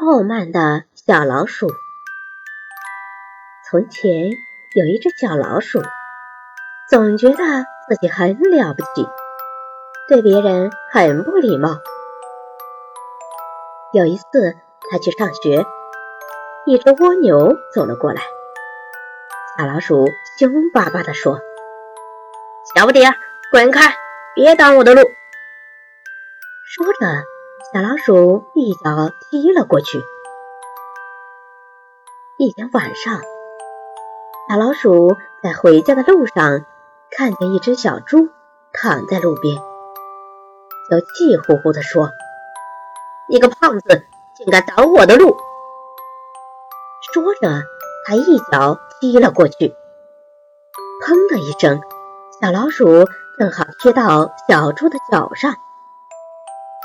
傲慢的小老鼠。从前有一只小老鼠，总觉得自己很了不起，对别人很不礼貌。有一次，它去上学，一只蜗牛走了过来。小老鼠凶巴巴地说：“小不点，滚开，别挡我的路！”说着，小老鼠一脚踢了过去。一天晚上，小老鼠在回家的路上看见一只小猪躺在路边，就气呼呼地说：“你个胖子，竟敢挡我的路！”说着，他一脚踢了过去。砰的一声，小老鼠正好踢到小猪的脚上。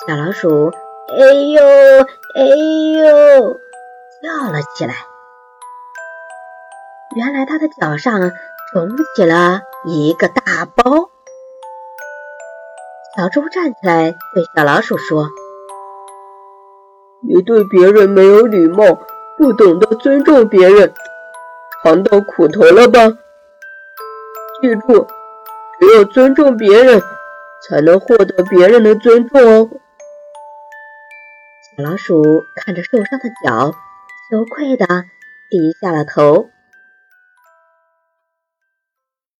小老鼠，哎呦，哎呦，叫了起来。原来它的脚上肿起了一个大包。小猪站起来对小老鼠说：“你对别人没有礼貌，不懂得尊重别人，尝到苦头了吧？记住，只有尊重别人，才能获得别人的尊重哦。”小老鼠看着受伤的脚，羞愧的低下了头。